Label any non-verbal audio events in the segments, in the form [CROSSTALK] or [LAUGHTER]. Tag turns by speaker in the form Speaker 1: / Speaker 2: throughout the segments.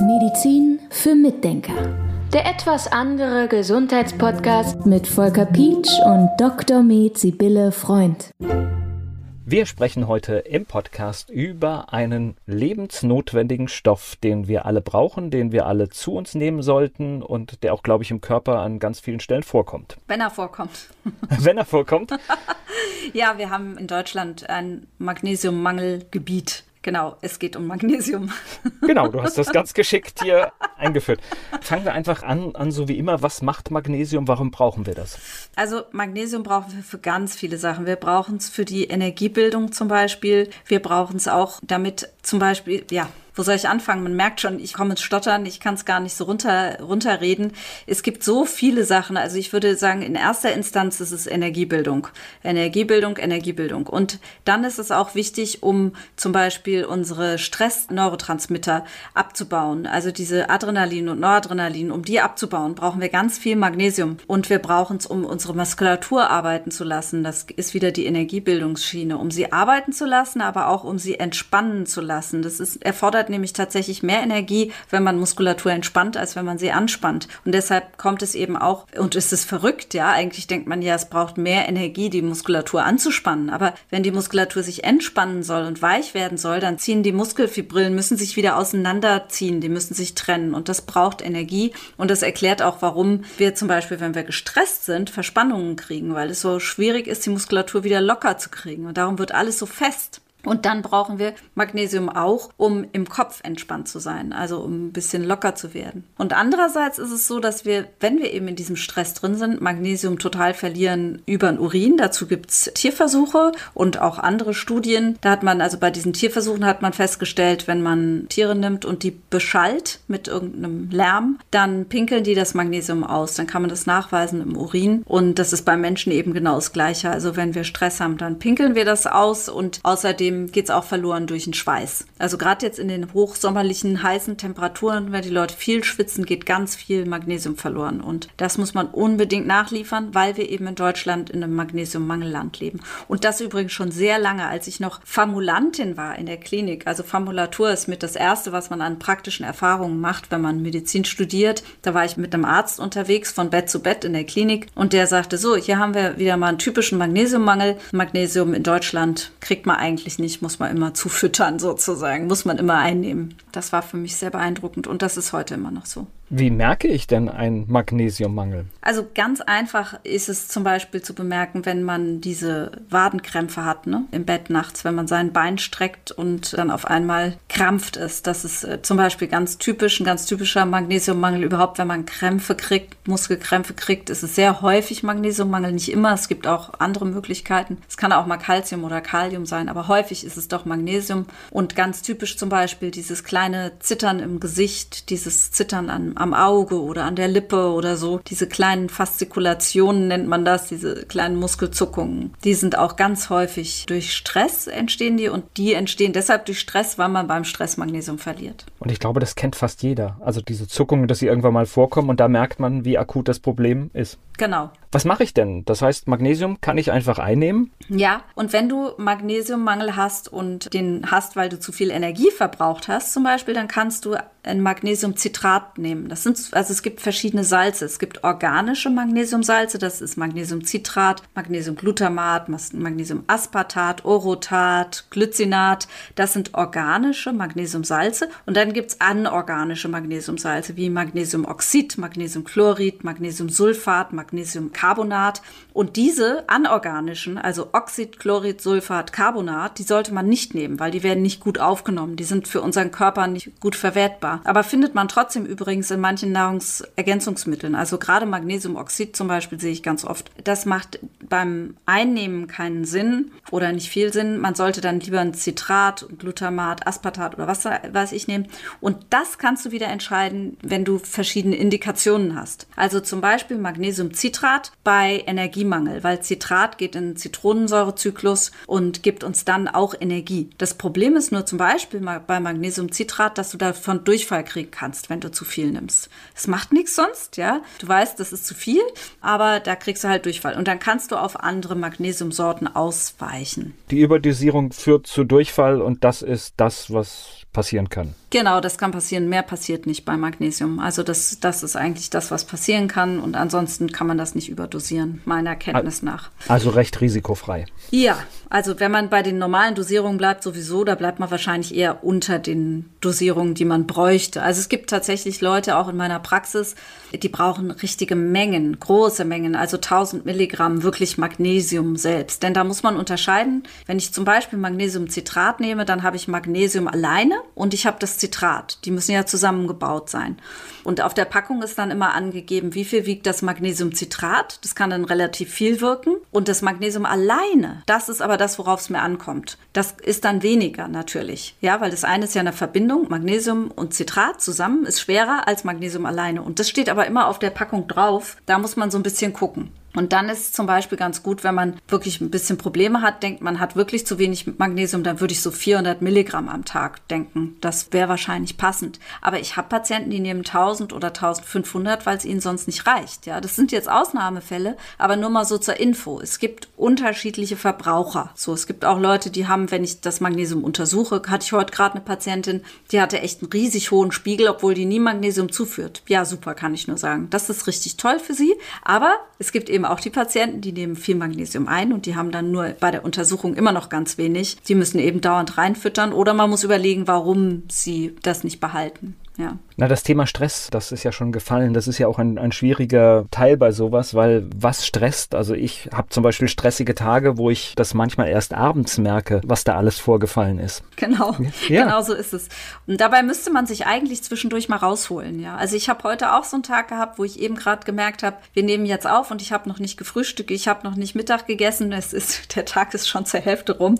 Speaker 1: Medizin für Mitdenker. Der etwas andere Gesundheitspodcast mit Volker Pietsch und Dr. Med Sibylle Freund.
Speaker 2: Wir sprechen heute im Podcast über einen lebensnotwendigen Stoff, den wir alle brauchen, den wir alle zu uns nehmen sollten und der auch, glaube ich, im Körper an ganz vielen Stellen vorkommt.
Speaker 3: Wenn er vorkommt. [LAUGHS]
Speaker 2: Wenn er vorkommt. [LAUGHS]
Speaker 3: ja, wir haben in Deutschland ein Magnesiummangelgebiet. Genau, es geht um Magnesium. [LAUGHS]
Speaker 2: Genau, du hast das ganz geschickt hier eingeführt. Fangen wir einfach an, an so wie immer. Was macht Magnesium? Warum brauchen wir das?
Speaker 3: Also Magnesium brauchen wir für ganz viele Sachen. Wir brauchen es für die Energiebildung zum Beispiel. Wir brauchen es auch, damit zum Beispiel, ja, wo soll ich anfangen? Man merkt schon, ich komme ins Stottern, ich kann es gar nicht so runter, runterreden. Es gibt so viele Sachen. Also ich würde sagen, in erster Instanz ist es Energiebildung. Energiebildung, Energiebildung. Und dann ist es auch wichtig, um zum Beispiel unsere Stress-Neurotransmitter abzubauen. Also diese Adrenalin und Noradrenalin, um die abzubauen, brauchen wir ganz viel Magnesium. Und wir brauchen es, um unsere Muskulatur arbeiten zu lassen. Das ist wieder die Energiebildungsschiene, um sie arbeiten zu lassen, aber auch um sie entspannen zu lassen. Das ist, erfordert hat nämlich tatsächlich mehr Energie, wenn man Muskulatur entspannt, als wenn man sie anspannt. Und deshalb kommt es eben auch, und es ist verrückt, ja, eigentlich denkt man ja, es braucht mehr Energie, die Muskulatur anzuspannen. Aber wenn die Muskulatur sich entspannen soll und weich werden soll, dann ziehen die Muskelfibrillen, müssen sich wieder auseinanderziehen, die müssen sich trennen. Und das braucht Energie. Und das erklärt auch, warum wir zum Beispiel, wenn wir gestresst sind, Verspannungen kriegen, weil es so schwierig ist, die Muskulatur wieder locker zu kriegen. Und darum wird alles so fest. Und dann brauchen wir Magnesium auch, um im Kopf entspannt zu sein, also um ein bisschen locker zu werden. Und andererseits ist es so, dass wir, wenn wir eben in diesem Stress drin sind, Magnesium total verlieren über den Urin. Dazu gibt es Tierversuche und auch andere Studien. Da hat man, also bei diesen Tierversuchen hat man festgestellt, wenn man Tiere nimmt und die beschallt mit irgendeinem Lärm, dann pinkeln die das Magnesium aus. Dann kann man das nachweisen im Urin. Und das ist beim Menschen eben genau das Gleiche. Also wenn wir Stress haben, dann pinkeln wir das aus und außerdem geht es auch verloren durch den Schweiß. Also gerade jetzt in den hochsommerlichen, heißen Temperaturen, wenn die Leute viel schwitzen, geht ganz viel Magnesium verloren. Und das muss man unbedingt nachliefern, weil wir eben in Deutschland in einem Magnesiummangelland leben. Und das übrigens schon sehr lange, als ich noch Formulantin war in der Klinik. Also Formulatur ist mit das Erste, was man an praktischen Erfahrungen macht, wenn man Medizin studiert. Da war ich mit einem Arzt unterwegs, von Bett zu Bett in der Klinik. Und der sagte, so, hier haben wir wieder mal einen typischen Magnesiummangel. Magnesium in Deutschland kriegt man eigentlich nicht nicht, muss man immer zufüttern sozusagen, muss man immer einnehmen. Das war für mich sehr beeindruckend und das ist heute immer noch so.
Speaker 2: Wie merke ich denn einen Magnesiummangel?
Speaker 3: Also ganz einfach ist es zum Beispiel zu bemerken, wenn man diese Wadenkrämpfe hat, ne, im Bett nachts, wenn man sein Bein streckt und dann auf einmal krampft es. Das ist äh, zum Beispiel ganz typisch, ein ganz typischer Magnesiummangel überhaupt, wenn man Krämpfe kriegt, Muskelkrämpfe kriegt, ist es sehr häufig Magnesiummangel, nicht immer. Es gibt auch andere Möglichkeiten. Es kann auch mal Calcium oder Kalium sein, aber häufig ist es doch Magnesium. Und ganz typisch zum Beispiel dieses kleine Zittern im Gesicht, dieses Zittern an am Auge oder an der Lippe oder so. Diese kleinen Faszikulationen nennt man das, diese kleinen Muskelzuckungen. Die sind auch ganz häufig durch Stress entstehen die und die entstehen deshalb durch Stress, weil man beim Stress Magnesium verliert.
Speaker 2: Und ich glaube, das kennt fast jeder. Also diese Zuckungen, dass sie irgendwann mal vorkommen und da merkt man, wie akut das Problem ist.
Speaker 3: Genau.
Speaker 2: Was mache ich denn? Das heißt, Magnesium kann ich einfach einnehmen?
Speaker 3: Ja, und wenn du Magnesiummangel hast und den hast, weil du zu viel Energie verbraucht hast, zum Beispiel, dann kannst du ein Magnesiumcitrat nehmen. Das sind, also es gibt verschiedene Salze. Es gibt organische Magnesiumsalze, das ist Magnesiumcitrat, Magnesiumglutamat, Magnesiumaspartat, Orotat, Glycinat. Das sind organische Magnesiumsalze. Und dann gibt es anorganische Magnesiumsalze wie Magnesiumoxid, Magnesiumchlorid, Magnesiumsulfat, Magnesiumcarbonat. Und diese anorganischen, also Oxid, Chlorid, Sulfat, Carbonat, die sollte man nicht nehmen, weil die werden nicht gut aufgenommen. Die sind für unseren Körper nicht gut verwertbar. Aber findet man trotzdem übrigens in manchen Nahrungsergänzungsmitteln. Also gerade Magnesiumoxid zum Beispiel sehe ich ganz oft. Das macht beim Einnehmen keinen Sinn oder nicht viel Sinn. Man sollte dann lieber ein Citrat, Glutamat, Aspartat oder was weiß ich nehmen. Und das kannst du wieder entscheiden, wenn du verschiedene Indikationen hast. Also zum Beispiel Magnesiumcitrat bei Energie Energiemangel, weil Citrat geht in den Zitronensäurezyklus und gibt uns dann auch Energie. Das Problem ist nur zum Beispiel bei Magnesiumcitrat, dass du davon Durchfall kriegen kannst, wenn du zu viel nimmst. Es macht nichts sonst, ja. Du weißt, das ist zu viel, aber da kriegst du halt Durchfall. Und dann kannst du auf andere Magnesiumsorten ausweichen.
Speaker 2: Die Überdosierung führt zu Durchfall und das ist das, was passieren kann.
Speaker 3: Genau, das kann passieren. Mehr passiert nicht bei Magnesium. Also das, das ist eigentlich das, was passieren kann. Und ansonsten kann man das nicht überdosieren, meiner Kenntnis nach.
Speaker 2: Also recht risikofrei.
Speaker 3: Ja, also wenn man bei den normalen Dosierungen bleibt, sowieso, da bleibt man wahrscheinlich eher unter den Dosierungen, die man bräuchte. Also es gibt tatsächlich Leute auch in meiner Praxis, die brauchen richtige Mengen, große Mengen, also 1000 Milligramm wirklich Magnesium selbst. Denn da muss man unterscheiden, wenn ich zum Beispiel Magnesiumcitrat nehme, dann habe ich Magnesium alleine und ich habe das Citrat. Die müssen ja zusammengebaut sein. Und auf der Packung ist dann immer angegeben, wie viel wiegt das Magnesiumcitrat. Das kann dann relativ viel wirken. Und das Magnesium alleine, das ist aber das, worauf es mir ankommt. Das ist dann weniger natürlich. Ja, weil das eine ist ja eine Verbindung. Magnesium und Citrat zusammen ist schwerer als Magnesium alleine. Und das steht aber immer auf der Packung drauf. Da muss man so ein bisschen gucken. Und dann ist es zum Beispiel ganz gut, wenn man wirklich ein bisschen Probleme hat, denkt, man hat wirklich zu wenig Magnesium, dann würde ich so 400 Milligramm am Tag denken. Das wäre wahrscheinlich passend. Aber ich habe Patienten, die nehmen 1000 oder 1500, weil es ihnen sonst nicht reicht. Ja, das sind jetzt Ausnahmefälle, aber nur mal so zur Info. Es gibt unterschiedliche Verbraucher. So, es gibt auch Leute, die haben, wenn ich das Magnesium untersuche, hatte ich heute gerade eine Patientin, die hatte echt einen riesig hohen Spiegel, obwohl die nie Magnesium zuführt. Ja, super, kann ich nur sagen. Das ist richtig toll für sie. Aber es gibt eben auch die Patienten, die nehmen viel Magnesium ein und die haben dann nur bei der Untersuchung immer noch ganz wenig. Die müssen eben dauernd reinfüttern oder man muss überlegen, warum sie das nicht behalten. Ja.
Speaker 2: Na, das Thema Stress, das ist ja schon gefallen. Das ist ja auch ein, ein schwieriger Teil bei sowas, weil was stresst? Also ich habe zum Beispiel stressige Tage, wo ich das manchmal erst abends merke, was da alles vorgefallen ist.
Speaker 3: Genau, ja. [LAUGHS] genau so ist es. Und dabei müsste man sich eigentlich zwischendurch mal rausholen. Ja, also ich habe heute auch so einen Tag gehabt, wo ich eben gerade gemerkt habe, wir nehmen jetzt auf und ich habe noch nicht gefrühstückt, ich habe noch nicht Mittag gegessen. Es ist [LAUGHS] der Tag ist schon zur Hälfte rum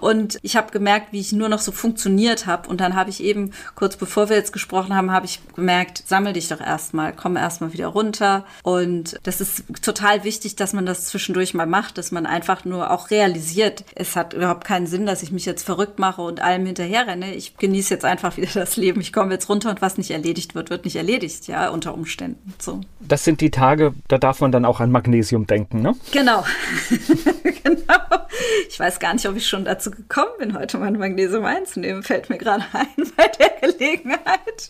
Speaker 3: und ich habe gemerkt, wie ich nur noch so funktioniert habe. Und dann habe ich eben kurz bevor wir jetzt gesprochen haben, habe ich gemerkt, sammel dich doch erstmal, komm erstmal wieder runter. Und das ist total wichtig, dass man das zwischendurch mal macht, dass man einfach nur auch realisiert, es hat überhaupt keinen Sinn, dass ich mich jetzt verrückt mache und allem hinterher renne. Ich genieße jetzt einfach wieder das Leben. Ich komme jetzt runter und was nicht erledigt wird, wird nicht erledigt, ja, unter Umständen. So.
Speaker 2: Das sind die Tage, da darf man dann auch an Magnesium denken, ne?
Speaker 3: Genau. [LAUGHS] genau. Ich weiß gar nicht, ob ich schon dazu gekommen bin, heute mein Magnesium einzunehmen. Fällt mir gerade ein bei der Gelegenheit.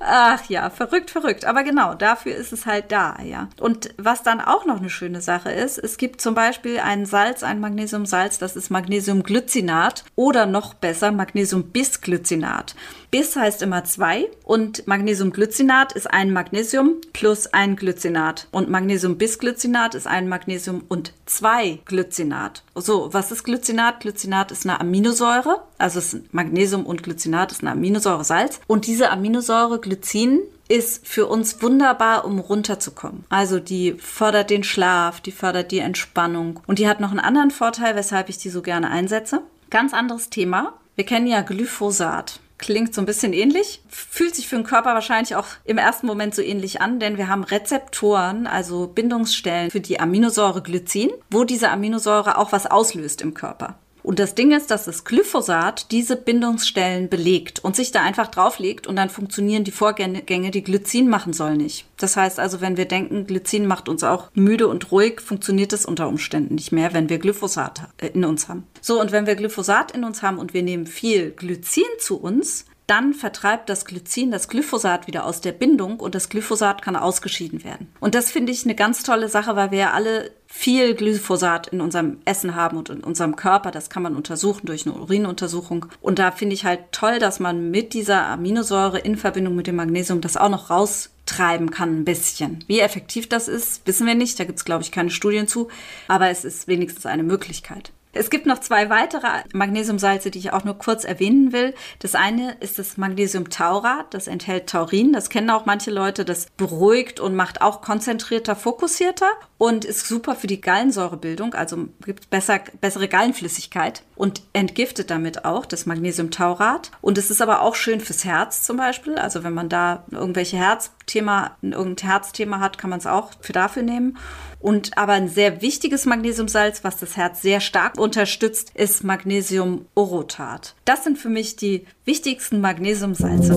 Speaker 3: Ach ja, verrückt, verrückt. Aber genau, dafür ist es halt da, ja. Und was dann auch noch eine schöne Sache ist, es gibt zum Beispiel ein Salz, ein Magnesiumsalz, das ist Magnesiumglycinat oder noch besser Magnesiumbisglycinat. Bis heißt immer zwei und Magnesiumglycinat ist ein Magnesium plus ein Glycinat und Magnesiumbisglycinat ist ein Magnesium und zwei Glycinat. So, was ist Glycinat? Glycinat ist eine Aminosäure, also Magnesium und Glycinat ist eine Aminosäure-Salz und diese Aminosäure Glycin ist für uns wunderbar, um runterzukommen. Also die fördert den Schlaf, die fördert die Entspannung und die hat noch einen anderen Vorteil, weshalb ich die so gerne einsetze. Ganz anderes Thema. Wir kennen ja Glyphosat. Klingt so ein bisschen ähnlich, fühlt sich für den Körper wahrscheinlich auch im ersten Moment so ähnlich an, denn wir haben Rezeptoren, also Bindungsstellen für die Aminosäure Glycin, wo diese Aminosäure auch was auslöst im Körper. Und das Ding ist, dass das Glyphosat diese Bindungsstellen belegt und sich da einfach drauflegt und dann funktionieren die Vorgänge, die Glycin machen soll, nicht. Das heißt also, wenn wir denken, Glycin macht uns auch müde und ruhig, funktioniert es unter Umständen nicht mehr, wenn wir Glyphosat äh, in uns haben. So, und wenn wir Glyphosat in uns haben und wir nehmen viel Glycin zu uns, dann vertreibt das Glycin das Glyphosat wieder aus der Bindung und das Glyphosat kann ausgeschieden werden. Und das finde ich eine ganz tolle Sache, weil wir ja alle viel Glyphosat in unserem Essen haben und in unserem Körper. Das kann man untersuchen durch eine Urinuntersuchung. Und da finde ich halt toll, dass man mit dieser Aminosäure in Verbindung mit dem Magnesium das auch noch raustreiben kann ein bisschen. Wie effektiv das ist, wissen wir nicht. Da gibt es, glaube ich, keine Studien zu. Aber es ist wenigstens eine Möglichkeit. Es gibt noch zwei weitere Magnesiumsalze, die ich auch nur kurz erwähnen will. Das eine ist das Magnesiumtaurat, das enthält Taurin. Das kennen auch manche Leute. Das beruhigt und macht auch konzentrierter, fokussierter und ist super für die Gallensäurebildung, also gibt besser, bessere Gallenflüssigkeit und entgiftet damit auch das Magnesiumtaurat. Und es ist aber auch schön fürs Herz zum Beispiel. Also wenn man da irgendwelche Herzthema, irgendein Herzthema hat, kann man es auch für dafür nehmen. Und aber ein sehr wichtiges Magnesiumsalz, was das Herz sehr stark unterstützt, ist Magnesiumorotat. Das sind für mich die wichtigsten Magnesiumsalze.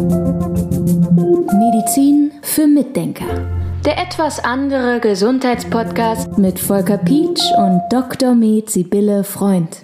Speaker 1: Medizin für Mitdenker. Der etwas andere Gesundheitspodcast mit Volker Pietsch und Dr. Med Sibylle Freund.